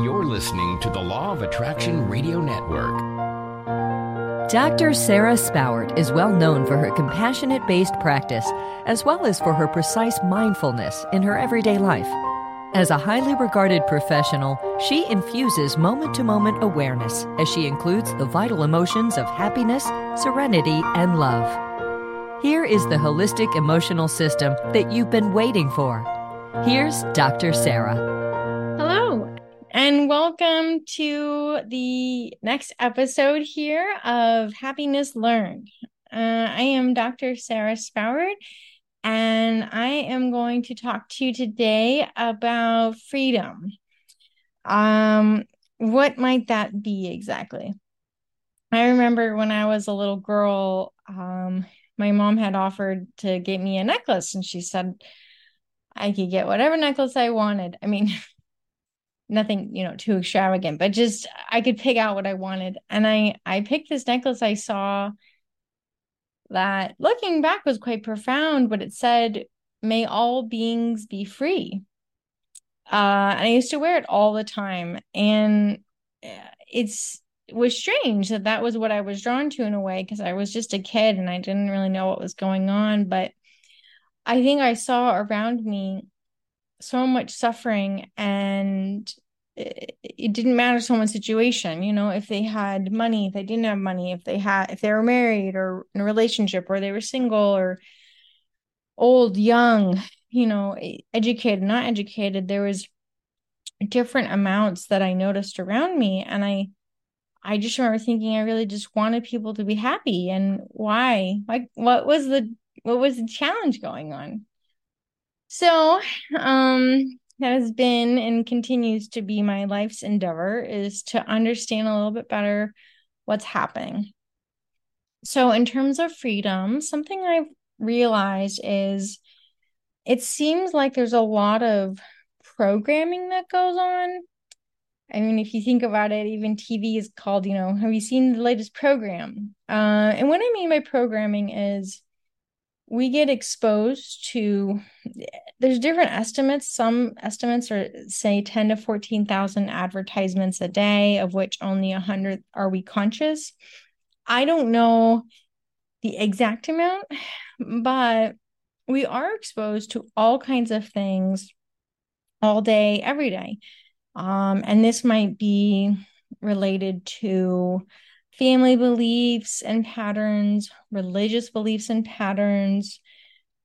You're listening to the Law of Attraction Radio Network. Dr. Sara Spowart is well known for her compassionate based practice, as well as for her precise mindfulness in her everyday life. As a highly regarded professional, she infuses moment to moment awareness as she includes the vital emotions of happiness, serenity, and love. Here is the holistic emotional system that you've been waiting for. Here's Dr. Sara. And welcome to the next episode here of Happiness Learned. Uh, I am Dr. Sara Spowart, and I am going to talk to you today about freedom. Um, what might that be exactly? I remember when I was a little girl, um, my mom had offered to get me a necklace, and she said I could get whatever necklace I wanted. I mean, nothing, you know, too extravagant, but just I could pick out what I wanted. And I I picked this necklace I saw that looking back was quite profound, but it said, May all beings be free. Uh, and I used to wear it all the time. And uh, it's it was strange that that was what I was drawn to in a way because I was just a kid and I didn't really know what was going on. But I think I saw around me so much suffering and it, it didn't matter someone's situation you know if they had money if they didn't have money if they had if they were married or in a relationship or they were single or old young you know educated not educated there was different amounts that i noticed around me. And i i just remember thinking i really just wanted people to be happy. And why? Like what was the what was the challenge going on so um that has been and continues to be my life's endeavor is to understand a little bit better what's happening. So, in terms of freedom, something I've realized is it seems like there's a lot of programming that goes on. I mean, if you think about it, even TV is called, you know, have you seen the latest program? Uh, and what I mean by programming is we get exposed to there's different estimates. Some estimates are say 10 to 14,000 advertisements a day of which only 100 are we conscious. I don't know the exact amount but we are exposed to all kinds of things all day every day. Um, and this might be related to family beliefs and patterns, religious beliefs and patterns,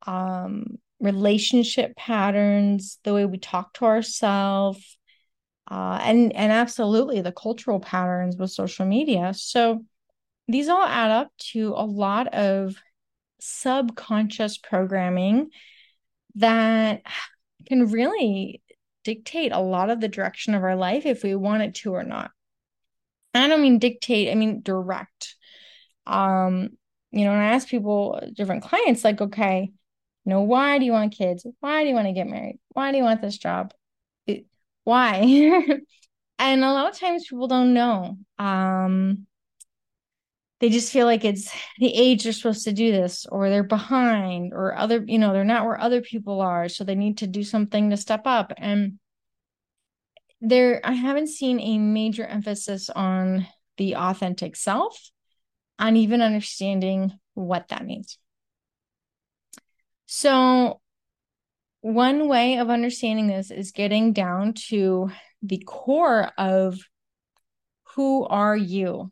um, relationship patterns, the way we talk to ourselves, uh, and and absolutely the cultural patterns with social media. So these all add up to a lot of subconscious programming that can really dictate a lot of the direction of our life if we want it to or not. I don't mean dictate, I mean direct. Um, you know, and I ask people, different clients, like, okay, you know, why do you want kids? Why do you want to get married? Why do you want this job? It, why? and a lot of times people don't know. Um, they just feel like it's the age they're supposed to do this, or they're behind, or other, you know, they're not where other people are. So they need to do something to step up. And there I haven't seen a major emphasis on the authentic self on even understanding what that means. So one way of understanding this is getting down to the core of who are you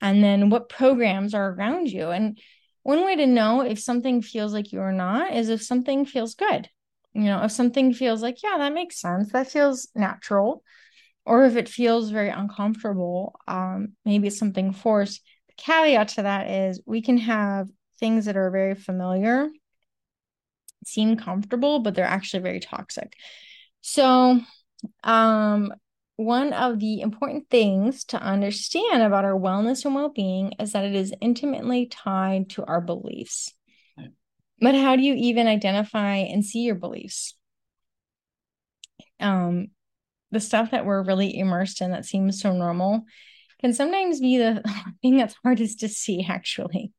and then what programs are around you and one way to know if something feels like you or not is if something feels good you know, if something feels like, yeah, that makes sense, that feels natural, or if it feels very uncomfortable, um, maybe it's something forced. The caveat to that is we can have things that are very familiar, seem comfortable, but they're actually very toxic. So, um, one of the important things to understand about our wellness and well being is that it is intimately tied to our beliefs. But how do you even identify and see your beliefs? Um, the stuff that we're really immersed in that seems so normal can sometimes be the thing that's hardest to see, actually.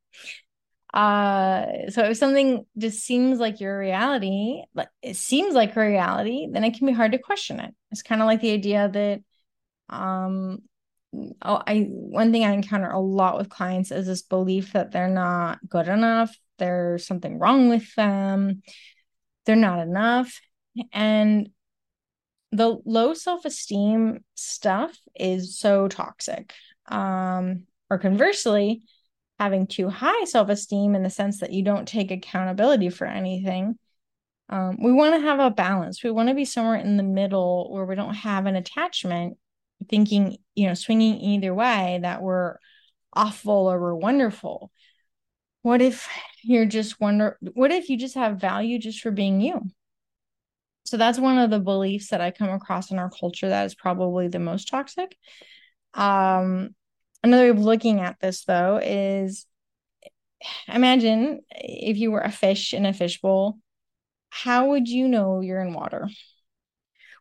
Uh, so if something just seems like your reality, like it seems like a reality, then it can be hard to question it. It's kind of like the idea that, um, oh, I one thing I encounter a lot with clients is this belief that they're not good enough, there's something wrong with them, they're not enough, and the low self-esteem stuff is so toxic. Um, or conversely, having too high self-esteem in the sense that you don't take accountability for anything. Um, we want to have a balance. We want to be somewhere in the middle where we don't have an attachment, thinking, you know, swinging either way that we're awful or we're wonderful. What if you're just wonder? What if you just have value just for being you? So that's one of the beliefs that I come across in our culture that is probably the most toxic. Um, another way of looking at this though is imagine if you were a fish in a fishbowl, how would you know you're in water?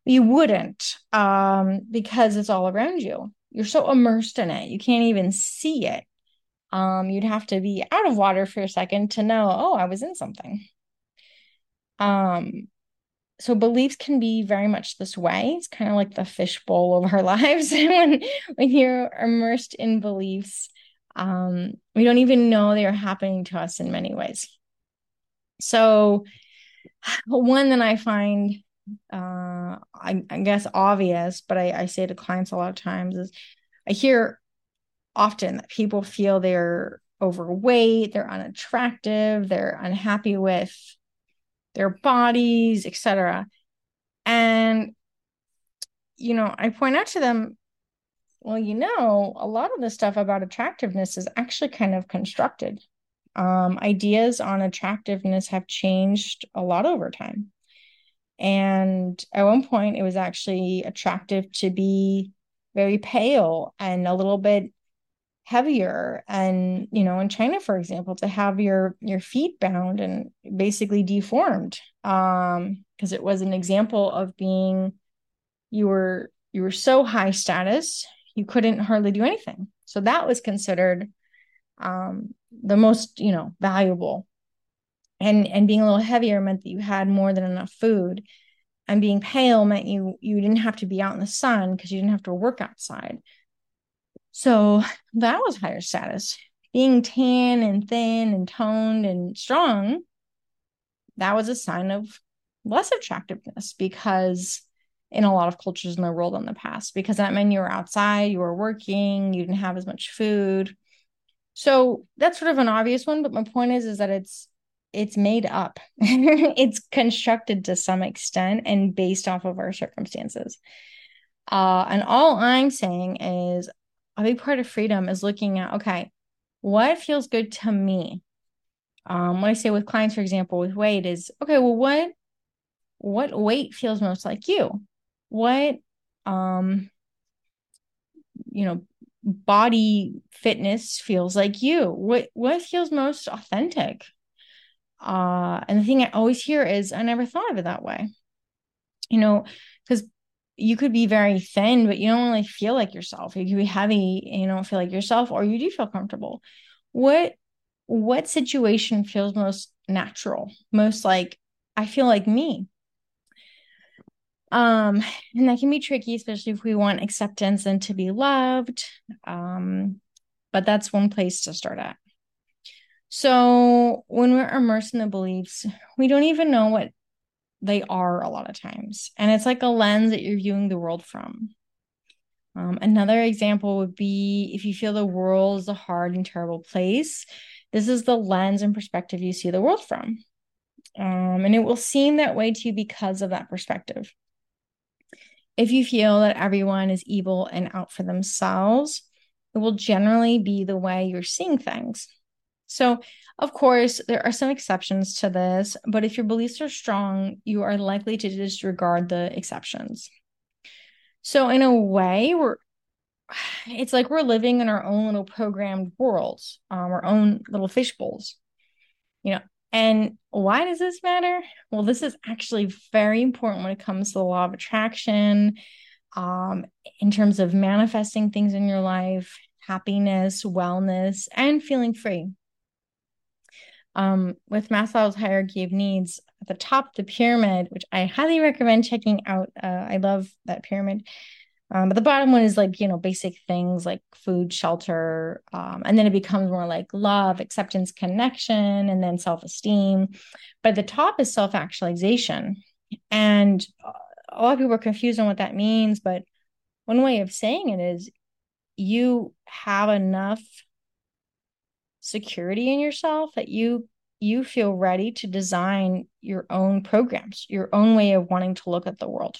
You wouldn't, um, because it's all around you. You're so immersed in it, you can't even see it. Um, you'd have to be out of water for a second to know, oh, I was in something. Um, so beliefs can be very much this way. It's kind of like the fishbowl of our lives. When when you're immersed in beliefs um, we don't even know they are happening to us in many ways. So one that i find uh, I, I, guess obvious but I, I say to clients a lot of times is i hear often that people feel they're overweight they're unattractive they're unhappy with their bodies, etc. And you know, I point out to them, well, you know, a lot of the stuff about attractiveness is actually kind of constructed. Um, ideas on attractiveness have changed a lot over time. And at one point, it was actually attractive to be very pale and a little bit heavier and you know in china for example to have your your feet bound and basically deformed um because it was an example of being you were you were so high status you couldn't hardly do anything. So that was considered um the most you know valuable. And and being a little heavier meant that you had more than enough food and being pale meant you you didn't have to be out in the sun because you didn't have to work outside so that was higher status. Being tan and thin and toned and strong, that was a sign of less attractiveness because in a lot of cultures in the world in the past, because that meant you were outside, you were working, you didn't have as much food. So that's sort of an obvious one, but my point is is that it's it's made up. it's constructed to some extent and based off of our circumstances. Uh, and all I'm saying is a big part of freedom is looking at okay what feels good to me? Um what i say with clients for example with weight is okay well what what weight feels most like you? What um you know body fitness feels like you? What what feels most authentic? Uh and the thing i always hear is i never thought of it that way. You know because you could be very thin, but you don't really feel like yourself. You could be heavy and you don't feel like yourself, or you do feel comfortable. What what situation feels most natural, most like I feel like me? Um, and that can be tricky, especially if we want acceptance and to be loved. Um, but that's one place to start at. So when we're immersed in the beliefs, we don't even know what they are a lot of times. And it's like a lens that you're viewing the world from. Um, another example would be if you feel the world is a hard and terrible place, this is the lens and perspective you see the world from. Um, and it will seem that way to you because of that perspective. If you feel that everyone is evil and out for themselves, it will generally be the way you're seeing things. So, of course, there are some exceptions to this, but if your beliefs are strong, you are likely to disregard the exceptions. So, in a way, we're it's like we're living in our own little programmed worlds, um, our own little fish bowls, you know. And why does this matter? Well, this is actually very important when it comes to the law of attraction, um, in terms of manifesting things in your life, happiness, wellness, and feeling free. Um, with Maslow's hierarchy of needs, at the top, the pyramid, which I highly recommend checking out. Uh, I love that pyramid. Um, but the bottom one is like, you know, basic things like food, shelter. Um, and then it becomes more like love, acceptance, connection, and then self esteem. But the top is self actualization. And a lot of people are confused on what that means. But one way of saying it is you have enough security in yourself that you you feel ready to design your own programs your own way of wanting to look at the world.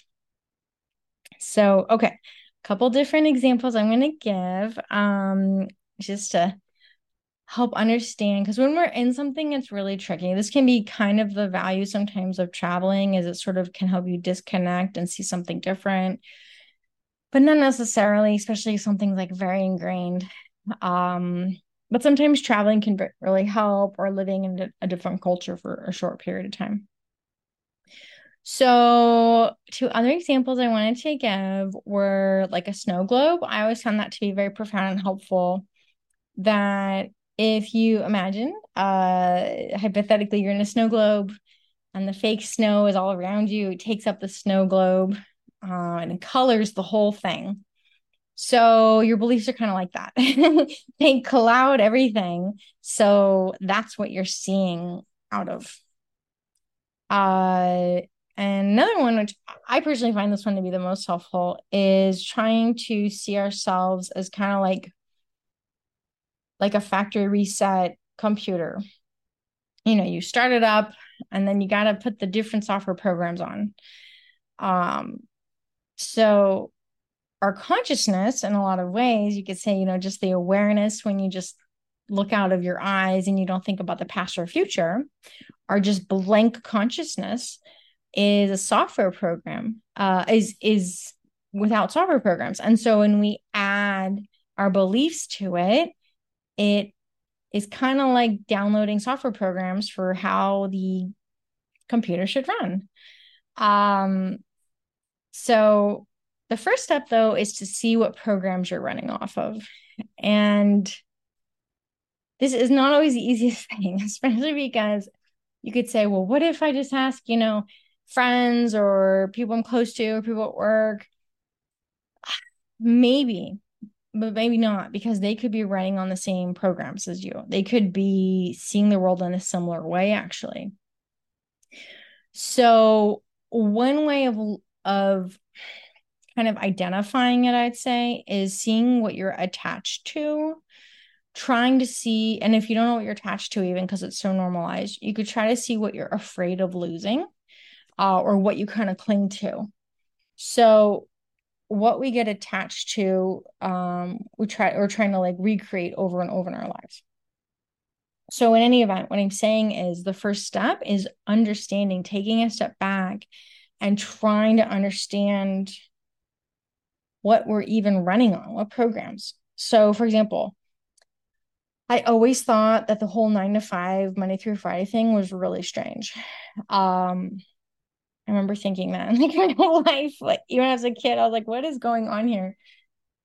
So okay a couple different examples i'm going to give um just to help understand because when we're in something it's really tricky. This can be kind of the value sometimes of traveling is it sort of can help you disconnect and see something different. But not necessarily especially something like very ingrained um but sometimes traveling can really help or living in a different culture for a short period of time. So two other examples i wanted to give were like a snow globe. I always found that to be very profound and helpful that if you imagine uh hypothetically you're in a snow globe and the fake snow is all around you it takes up the snow globe uh, and colors the whole thing so your beliefs are kind of like that. they cloud everything. So that's what you're seeing out of. Uh, and another one, which I personally find this one to be the most helpful, is trying to see ourselves as kind of like like a factory reset computer. You know, you start it up and then you got to put the different software programs on. Um, so our consciousness in a lot of ways you could say you know just the awareness when you just look out of your eyes and you don't think about the past or future or just blank consciousness is a software program uh, is is without software programs. And so when we add our beliefs to it it is kind of like downloading software programs for how the computer should run. Um so the first step, though, is to see what programs you're running off of. And this is not always the easiest thing, especially because you could say, well, what if I just ask, you know, friends or people I'm close to or people at work? Maybe, but maybe not because they could be running on the same programs as you. They could be seeing the world in a similar way, actually. So, one way of of kind of identifying it, I'd say, is seeing what you're attached to, trying to see, and if you don't know what you're attached to, even because it's so normalized, you could try to see what you're afraid of losing uh, or what you kind of cling to. So, what we get attached to, um, we try, we're trying to like recreate over and over in our lives. So, in any event, what I'm saying is the first step is understanding, taking a step back and trying to understand what we're even running on, what programs. So, for example, I always thought that the whole nine to five, Monday through Friday thing was really strange. Um, I remember thinking that like my whole life, like even as a kid, I was like, what is going on here?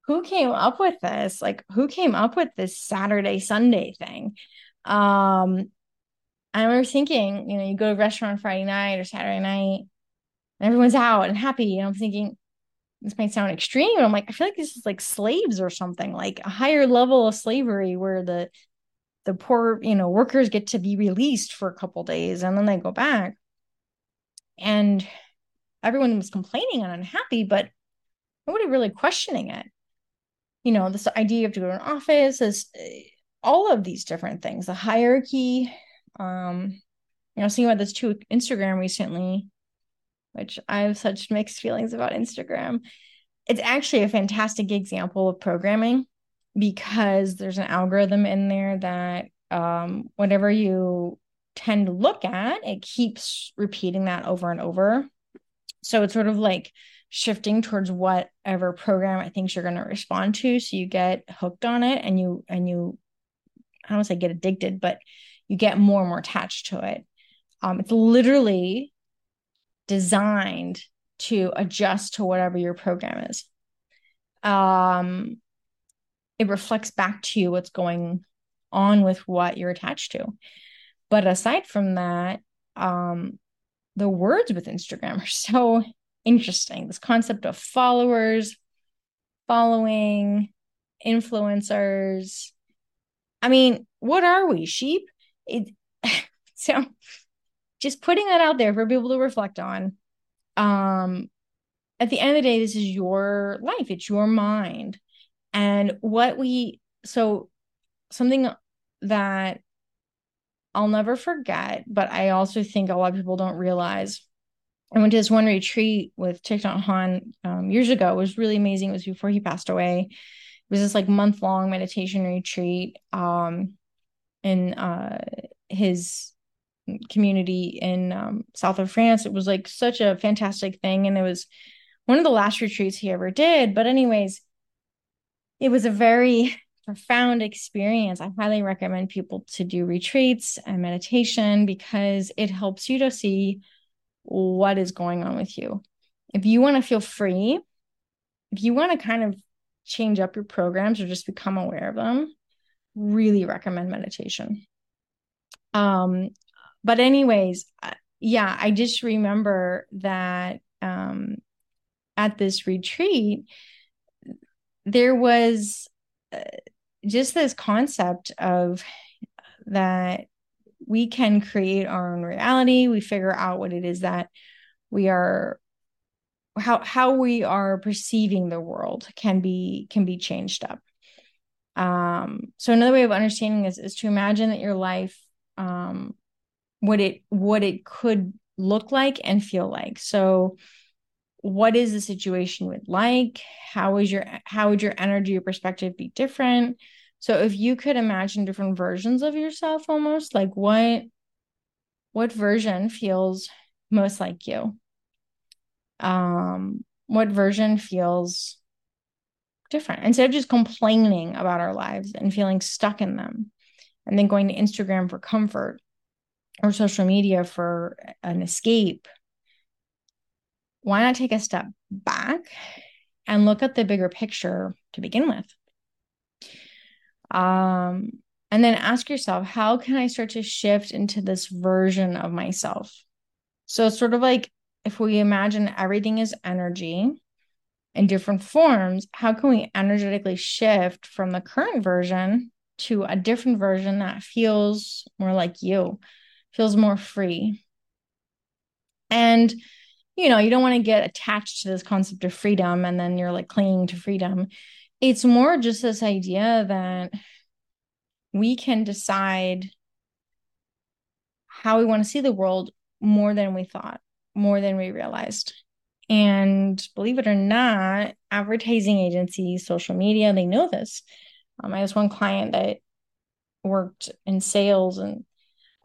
Who came up with this? Like, who came up with this Saturday, Sunday thing? Um, I remember thinking, you know, you go to a restaurant Friday night or Saturday night, and everyone's out and happy. And I'm thinking, this might sound extreme. I'm like, I feel like this is like slaves or something, like a higher level of slavery where the the poor, you know, workers get to be released for a couple days and then they go back. And everyone was complaining and unhappy, but nobody really questioning it. You know, this idea of to go to an office is eh, all of these different things, the hierarchy. Um, you know, thinking about this too Instagram recently which I have such mixed feelings about Instagram. It's actually a fantastic example of programming because there's an algorithm in there that um, whatever you tend to look at, it keeps repeating that over and over. So it's sort of like shifting towards whatever program it thinks you're going to respond to. So you get hooked on it and you, and you, I don't want to say get addicted, but you get more and more attached to it. Um, it's literally designed to adjust to whatever your program is. Um, it reflects back to you what's going on with what you're attached to. But aside from that, um, the words with Instagram are so interesting. This concept of followers, following, influencers. I mean, what are we? Sheep? It so just putting that out there for people to reflect on. Um at the end of the day, this is your life, it's your mind. And what we so something that I'll never forget, but I also think a lot of people don't realize. I went to this one retreat with Thich Hanh um, years ago. It was really amazing. It was before he passed away. It was this like month long meditation retreat um, in uh, his community in um, south of France. It was like such a fantastic thing, and it was one of the last retreats he ever did. But anyways, it was a very profound experience. I highly recommend people to do retreats and meditation because it helps you to see what is going on with you. If you want to feel free, if you want to kind of change up your programs or just become aware of them, really recommend meditation. Um, but anyways, yeah, I just remember that um, at this retreat, there was uh, just this concept of that we can create our own reality. We figure out what it is that we are how how we are perceiving the world can be can be changed up. Um so another way of understanding this is to imagine that your life um what it what it could look like and feel like. So what is the situation would like? How is your how would your energy or perspective be different? So if you could imagine different versions of yourself almost like what what version feels most like you? Um what version feels different? Instead of just complaining about our lives and feeling stuck in them and then going to instagram for comfort or social media for an escape why not take a step back and look at the bigger picture to begin with? Um, and then ask yourself, how can I start to shift into this version of myself? So, it's sort of like if we imagine everything is energy in different forms, how can we energetically shift from the current version to a different version that feels more like you, feels more free? And you know, you don't want to get attached to this concept of freedom and then you're like clinging to freedom. It's more just this idea that we can decide how we want to see the world more than we thought, more than we realized. And believe it or not, advertising agencies, social media, they know this. Um, I had one client that worked in sales and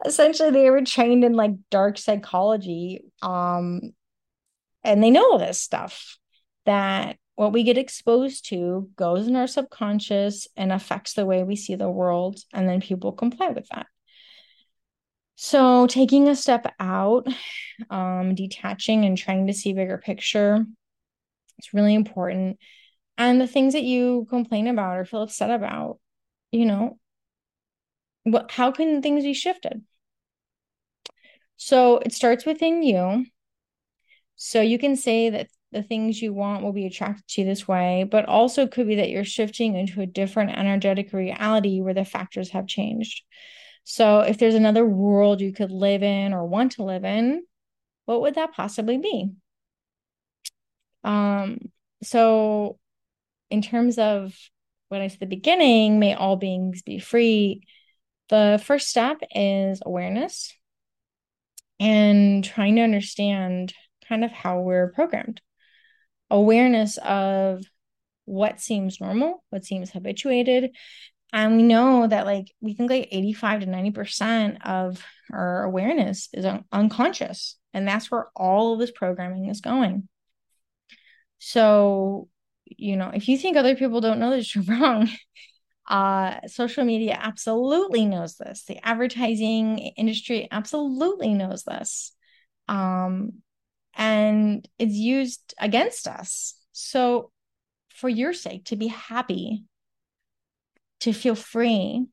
essentially they were trained in like dark psychology um and they know all this stuff that what we get exposed to goes in our subconscious and affects the way we see the world and then people comply with that. So taking a step out um, detaching and trying to see bigger picture it's really important. And the things that you complain about or feel upset about you know what how can things be shifted so it starts within you so you can say that the things you want will be attracted to this way, but also could be that you're shifting into a different energetic reality where the factors have changed. So if there's another world you could live in or want to live in, what would that possibly be? Um, so in terms of what I said at the beginning, may all beings be free. The first step is awareness and trying to understand kind of how we're programmed. Awareness of what seems normal, what seems habituated. And we know that, like, we think like 85 to 90% of our awareness is un- unconscious. And that's where all of this programming is going. So, you know, if you think other people don't know this, you're wrong. Uh, social media absolutely knows this. The advertising industry absolutely knows this. Um, and it's used against us. So, for your sake, to be happy, to feel free,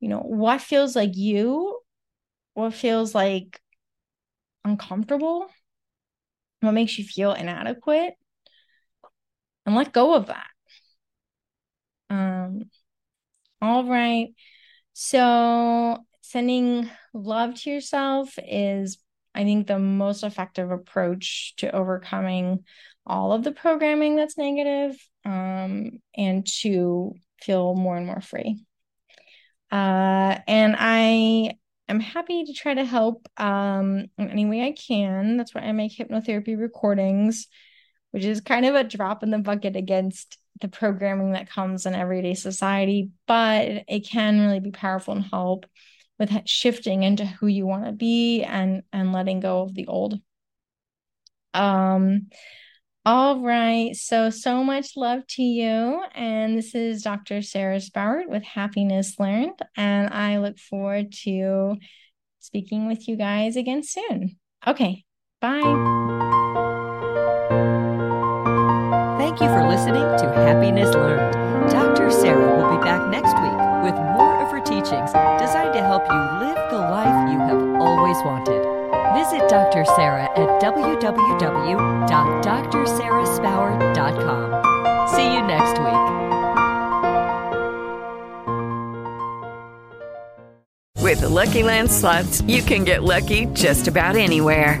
you know, what feels like you what feels like uncomfortable, what makes you feel inadequate, and let go of that. Um, all right. So, sending love to yourself is, I think, the most effective approach to overcoming all of the programming that's negative um, and to feel more and more free. Uh, and I am happy to try to help um, in any way I can. That's why I make hypnotherapy recordings, which is kind of a drop in the bucket against the programming that comes in everyday society, but it can really be powerful and help with shifting into who you want to be and and letting go of the old. Um all right. So, so much love to you. And this is Dr. Sara Spowart with Happiness Learned. And I look forward to speaking with you guys again soon. Okay. Bye. Listening to Happiness Learned. Dr. Sara will be back next week with more of her teachings designed to help you live the life you have always wanted. Visit Dr. Sara at www.drsaraspowart.com. See you next week. With the Lucky Land slots, you can get lucky just about anywhere.